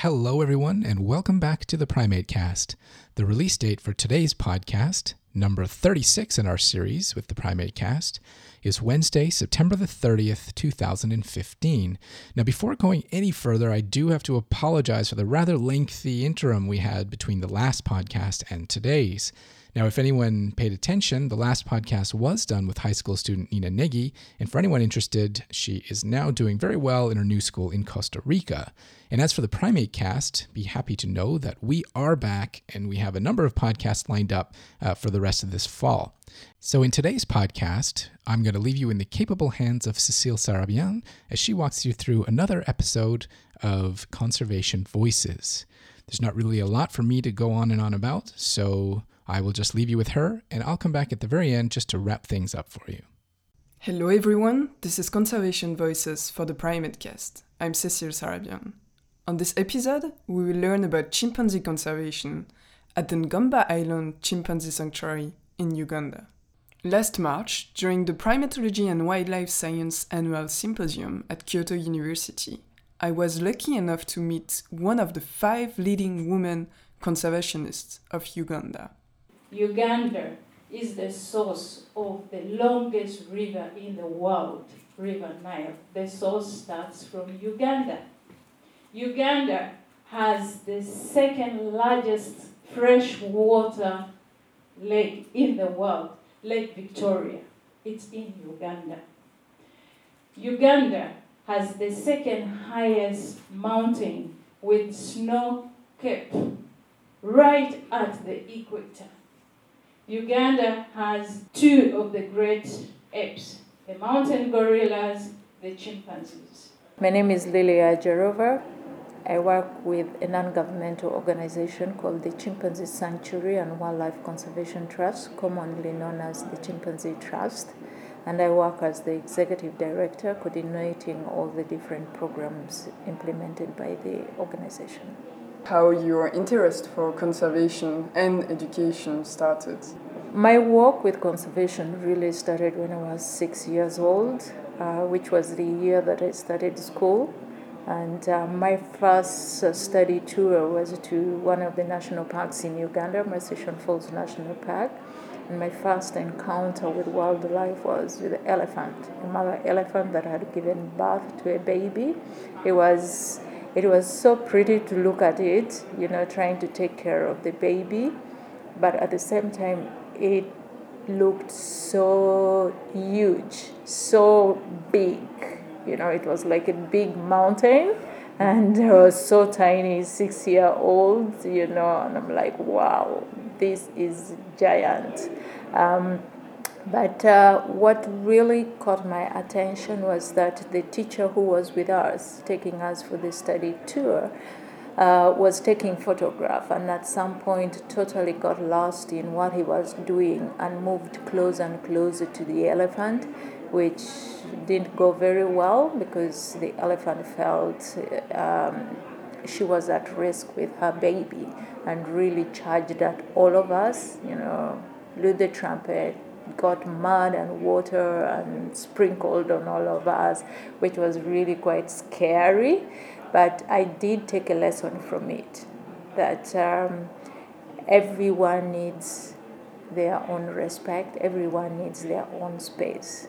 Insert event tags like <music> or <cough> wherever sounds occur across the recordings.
Hello, everyone, and welcome back to the Primate Cast. The release date for today's podcast, number 36 in our series with the Primate Cast, is Wednesday, September the 30th, 2015. Now, before going any further, I do have to apologize for the rather lengthy interim we had between the last podcast and today's. Now, if anyone paid attention, the last podcast was done with high school student Nina Negi, and for anyone interested, she is now doing very well in her new school in Costa Rica. And as for the Primate Cast, be happy to know that we are back and we have a number of podcasts lined up uh, for the rest of this fall. So, in today's podcast, I'm going to leave you in the capable hands of Cecile Sarabian as she walks you through another episode of Conservation Voices. There's not really a lot for me to go on and on about, so I will just leave you with her, and I'll come back at the very end just to wrap things up for you. Hello everyone, this is Conservation Voices for the Primate Cast. I'm Cecile Sarabian. On this episode, we will learn about chimpanzee conservation at the Ngamba Island Chimpanzee Sanctuary in Uganda. Last March, during the Primatology and Wildlife Science Annual Symposium at Kyoto University, I was lucky enough to meet one of the five leading women conservationists of Uganda. Uganda is the source of the longest river in the world, River Nile. The source starts from Uganda. Uganda has the second largest freshwater lake in the world, Lake Victoria. It's in Uganda. Uganda has the second highest mountain with snow cap right at the equator. Uganda has two of the great apes, the mountain gorillas, the chimpanzees. My name is Lilly Ajarova. I work with a non governmental organization called the Chimpanzee Sanctuary and Wildlife Conservation Trust, commonly known as the Chimpanzee Trust. And I work as the executive director, coordinating all the different programs implemented by the organization how your interest for conservation and education started? My work with conservation really started when I was six years old, uh, which was the year that I started school. And uh, my first uh, study tour was to one of the national parks in Uganda, Murchison Falls National Park. And my first encounter with wildlife was with an elephant, a mother elephant that had given birth to a baby. It was it was so pretty to look at it, you know, trying to take care of the baby, but at the same time, it looked so huge, so big. You know, it was like a big mountain, and I was so tiny, six year old, you know, and I'm like, wow, this is giant. Um, but uh, what really caught my attention was that the teacher who was with us, taking us for the study tour, uh, was taking photograph and at some point totally got lost in what he was doing and moved closer and closer to the elephant, which didn't go very well because the elephant felt um, she was at risk with her baby and really charged at all of us, you know, blew the trumpet, got mud and water and sprinkled on all of us, which was really quite scary. But I did take a lesson from it that um, everyone needs their own respect, everyone needs their own space.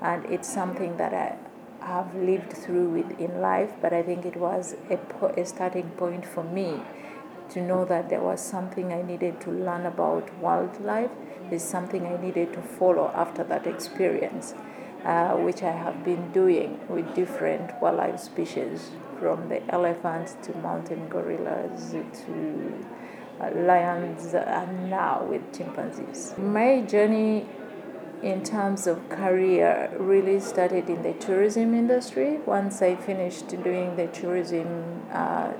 And it's something that I have lived through with in life, but I think it was a, po- a starting point for me to know that there was something I needed to learn about wildlife is something I needed to follow after that experience, uh, which I have been doing with different wildlife species, from the elephants to mountain gorillas to uh, lions, and now with chimpanzees. My journey in terms of career really started in the tourism industry. Once I finished doing the tourism uh,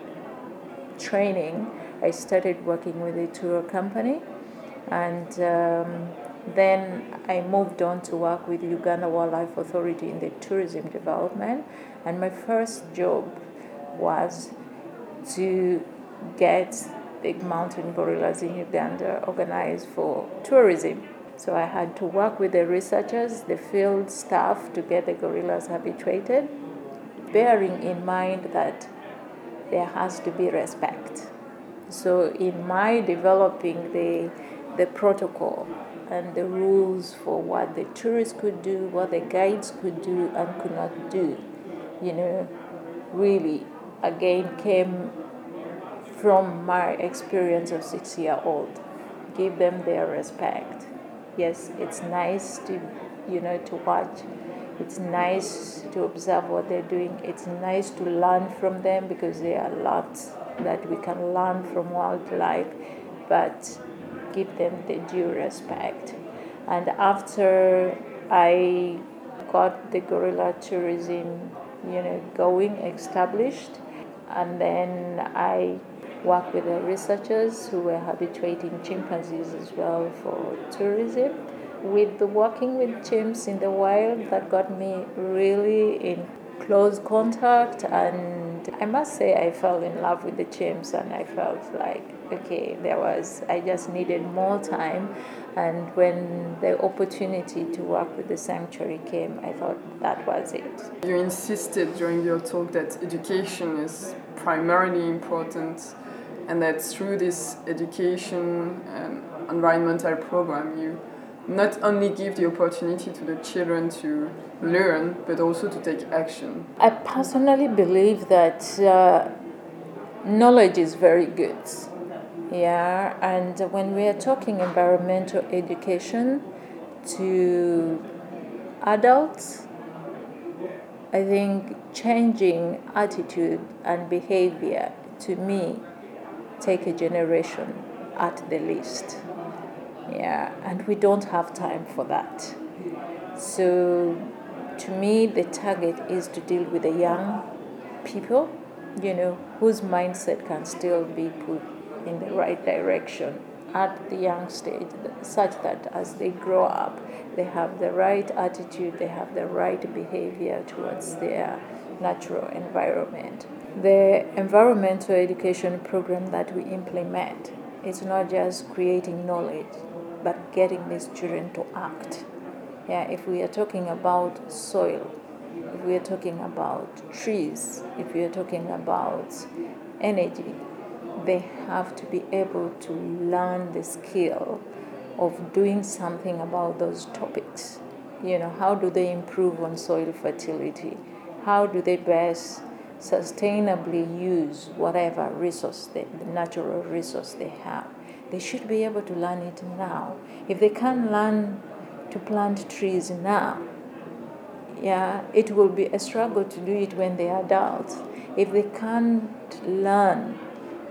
training, I started working with a tour company and um, then I moved on to work with Uganda Wildlife Authority in the tourism development. And my first job was to get the mountain gorillas in Uganda organized for tourism. So I had to work with the researchers, the field staff to get the gorillas habituated, bearing in mind that there has to be respect. So, in my developing the, the protocol and the rules for what the tourists could do, what the guides could do and could not do, you know, really again came from my experience of six year old. Give them their respect. Yes, it's nice to you know to watch. It's nice to observe what they're doing. It's nice to learn from them because there are lots that we can learn from wildlife, but give them the due respect. And after I got the gorilla tourism, you know, going established, and then I worked with the researchers who were habituating chimpanzees as well for tourism. With the working with chimps in the wild, that got me really in close contact and I must say I fell in love with the chimps and I felt like okay there was I just needed more time and when the opportunity to work with the sanctuary came I thought that was it. You insisted during your talk that education is primarily important and that through this education and environmental program you not only give the opportunity to the children to learn, but also to take action? I personally believe that uh, knowledge is very good. Yeah, and when we are talking environmental education to adults, I think changing attitude and behavior to me take a generation at the least. Yeah, and we don't have time for that. So to me, the target is to deal with the young people, you know, whose mindset can still be put in the right direction at the young stage, such that as they grow up, they have the right attitude, they have the right behavior towards their natural environment. The environmental education program that we implement is not just creating knowledge, but getting these children to act yeah, if we are talking about soil, if we are talking about trees, if we are talking about energy, they have to be able to learn the skill of doing something about those topics. You know, how do they improve on soil fertility? How do they best sustainably use whatever resource, they, the natural resource they have? They should be able to learn it now. If they can't learn to plant trees now. Yeah, it will be a struggle to do it when they are adults. If they can't learn,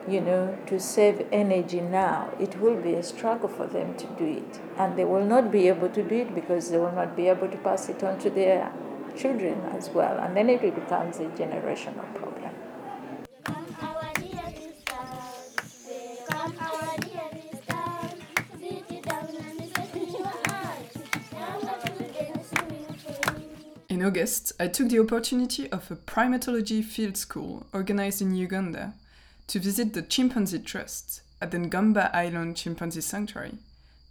you know, to save energy now, it will be a struggle for them to do it. And they will not be able to do it because they will not be able to pass it on to their children as well. And then it becomes a generational problem. In August, I took the opportunity of a primatology field school organized in Uganda to visit the Chimpanzee Trust at the Ngamba Island Chimpanzee Sanctuary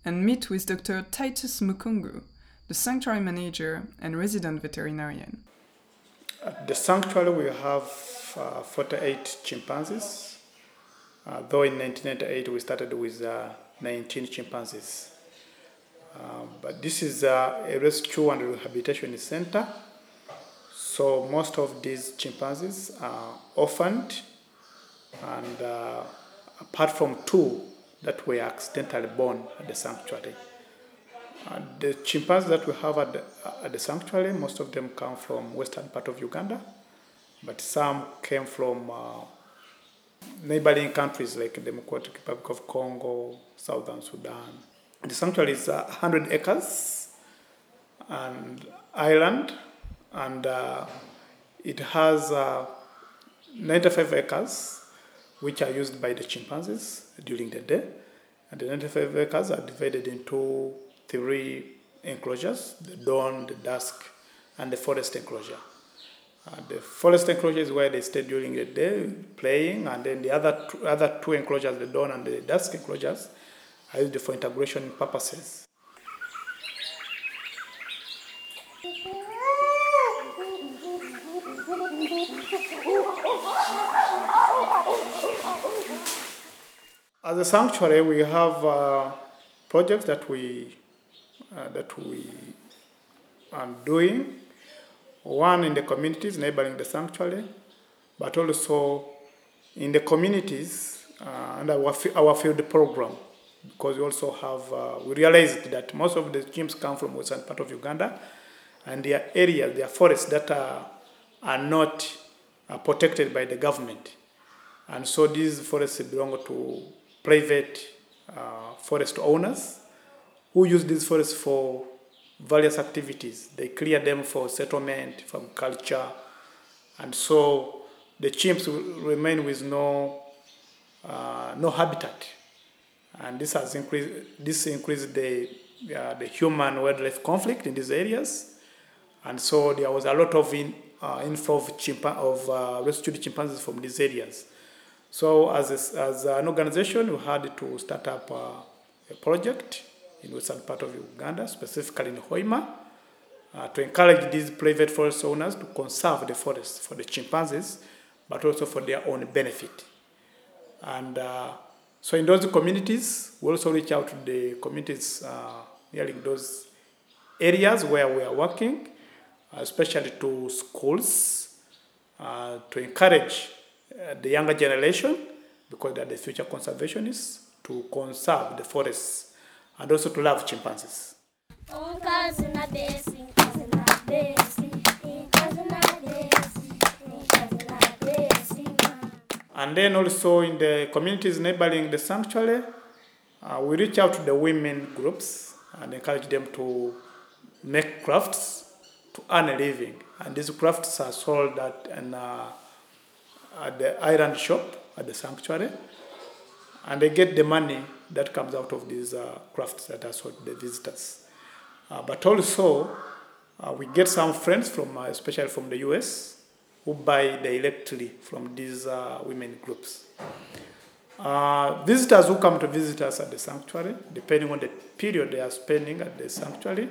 and meet with Dr. Titus Mukungu, the sanctuary manager and resident veterinarian. At the sanctuary, we have uh, 48 chimpanzees, uh, though in 1998 we started with uh, 19 chimpanzees. Um, but this is uh, a rescue and rehabilitation center. So most of these chimpanzees are orphaned, and uh, apart from two that were accidentally born at the sanctuary. Uh, the chimpanzees that we have at the, at the sanctuary, most of them come from western part of Uganda, but some came from uh, neighboring countries like the Democratic Republic of Congo, Southern Sudan, the sanctuary is uh, 100 acres and island, and uh, it has uh, 95 acres which are used by the chimpanzees during the day. And the 95 acres are divided into three enclosures the dawn, the dusk, and the forest enclosure. Uh, the forest enclosure is where they stay during the day playing, and then the other other two enclosures, the dawn and the dusk enclosures, are used for integration purposes. As a sanctuary, we have uh, projects that we uh, that we are doing. One in the communities neighboring the sanctuary, but also in the communities uh, and our, our field program because we also have uh, we realized that most of the chimps come from western part of Uganda and their areas, their forests that are, are not uh, protected by the government. And so these forests belong to private uh, forest owners who use these forests for various activities. They clear them for settlement, from culture, and so the chimps remain with no, uh, no habitat. And this has increased, this increased the, uh, the human wildlife conflict in these areas. And so there was a lot of in, uh, of, chimpa- of uh, rescued chimpanzees from these areas. So as, a, as an organization, we had to start up a project in western part of Uganda, specifically in Hoima, uh, to encourage these private forest owners to conserve the forest for the chimpanzees, but also for their own benefit. And uh, so in those communities, we also reach out to the communities uh, nearing those areas where we are working, especially to schools, uh, to encourage uh, the younger generation, because they are the future conservationists, to conserve the forests and also to love chimpanzees. And then also in the communities neighboring the sanctuary, uh, we reach out to the women groups and encourage them to make crafts to earn a living. And these crafts are sold at, an, uh, at the island shop at the sanctuary. And they get the money that comes out of these uh, crafts that are sold to the visitors. Uh, but also, uh, we get some friends from, uh, especially from the US, who buy directly from these uh, women groups. Visitors who come to visit us at the sanctuary, depending on the period they are spending at the sanctuary,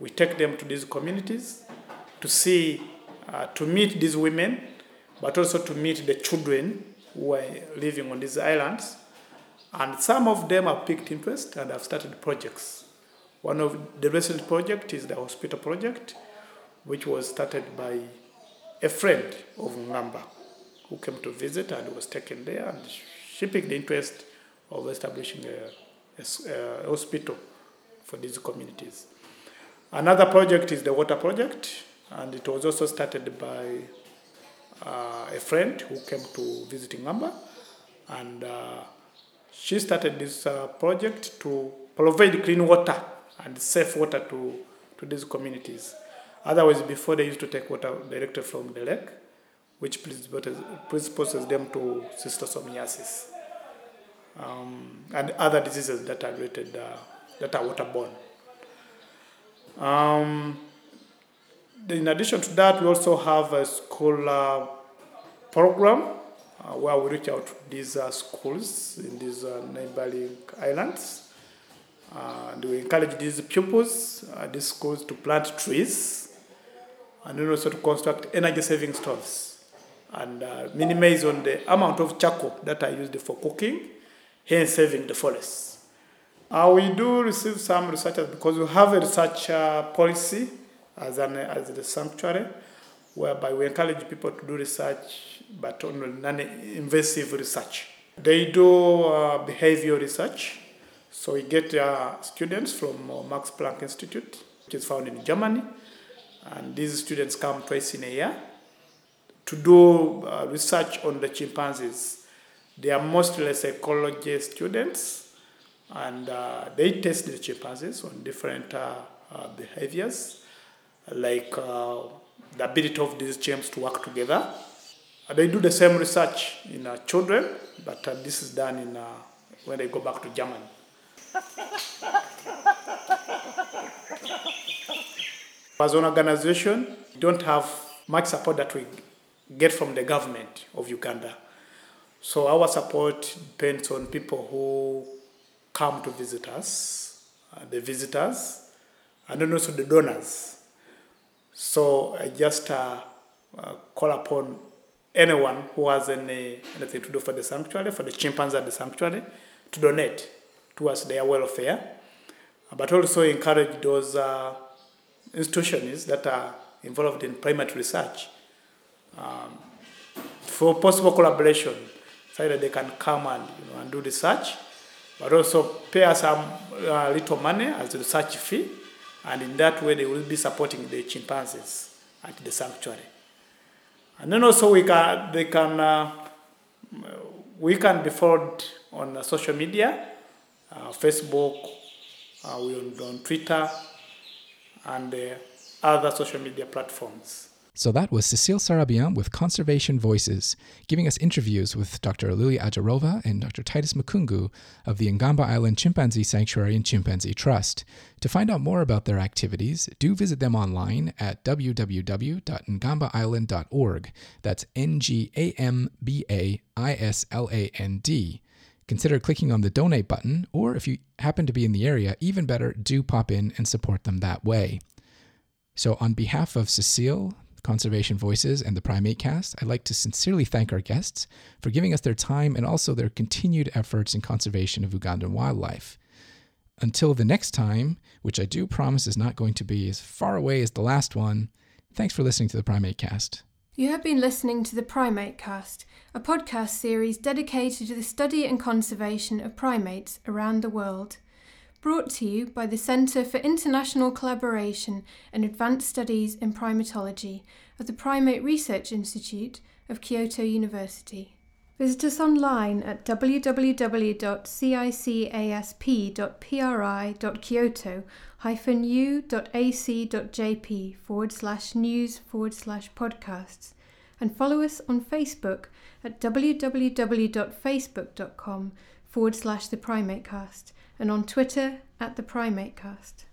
we take them to these communities to see, uh, to meet these women, but also to meet the children who are living on these islands. And some of them have picked interest and have started projects. One of the recent project is the hospital project, which was started by a friend of Ngamba who came to visit and was taken there, and she picked the interest of establishing a, a, a hospital for these communities. Another project is the water project, and it was also started by uh, a friend who came to visit Ngamba, and uh, she started this uh, project to provide clean water and safe water to, to these communities. Otherwise, before they used to take water directly from the lake, which predisposes them to schistosomiasis um, and other diseases that are related, uh, that are waterborne. Um, in addition to that, we also have a school uh, program uh, where we reach out to these uh, schools in these uh, neighboring islands. Uh, and we encourage these pupils, uh, these schools, to plant trees and then also to construct energy saving stoves and minimize on the amount of charcoal that are used for cooking, hence saving the forests. Uh, we do receive some researchers because we have a research uh, policy as, an, as the sanctuary, whereby we encourage people to do research, but only non-invasive research. They do uh, behavioral research, so we get uh, students from uh, Max Planck Institute, which is found in Germany, and these students come twice in a year to do uh, research on the chimpanzees. They are mostly psychology students, and uh, they test the chimpanzees on different uh, uh behaviors, like uh, the ability of these chimps to work together. they do the same research in uh, children, but this is done in when they go back to Germany. <laughs> As an organization, we don't have much support that we get from the government of Uganda. So our support depends on people who come to visit us, uh, the visitors, and then also the donors. So I just uh, uh, call upon anyone who has any, anything to do for the sanctuary, for the chimpanzees at the sanctuary, to donate towards their welfare, but also encourage those uh, institutions that are involved in primate research um, for possible collaboration so that they can come and, you know, and do research, but also pay some uh, little money as a research fee, and in that way they will be supporting the chimpanzees at the sanctuary. And then also we can, they can, uh, we can be followed on social media, uh, Facebook, uh, we on, on Twitter, and uh, other social media platforms. So that was Cecile Sarabian with Conservation Voices, giving us interviews with Dr. Lilly Ajarova and Dr. Titus Mukungu of the Ngamba Island Chimpanzee Sanctuary and Chimpanzee Trust. To find out more about their activities, do visit them online at www.ngambaisland.org. That's N G A M B A I S L A N D. Consider clicking on the donate button, or if you happen to be in the area, even better, do pop in and support them that way. So, on behalf of Cecile, Conservation Voices, and the Primate Cast, I'd like to sincerely thank our guests for giving us their time and also their continued efforts in conservation of Ugandan wildlife. Until the next time, which I do promise is not going to be as far away as the last one, thanks for listening to the Primate Cast. You have been listening to the Primate Cast, a podcast series dedicated to the study and conservation of primates around the world brought to you by the Centre for International Collaboration and Advanced Studies in Primatology of the Primate Research Institute of Kyoto University. Visit us online at www.cicasp.pri.kyoto-u.ac.jp forward slash news forward slash podcasts and follow us on Facebook at www.facebook.com forward slash the primate cast and on Twitter at the Primate Cast.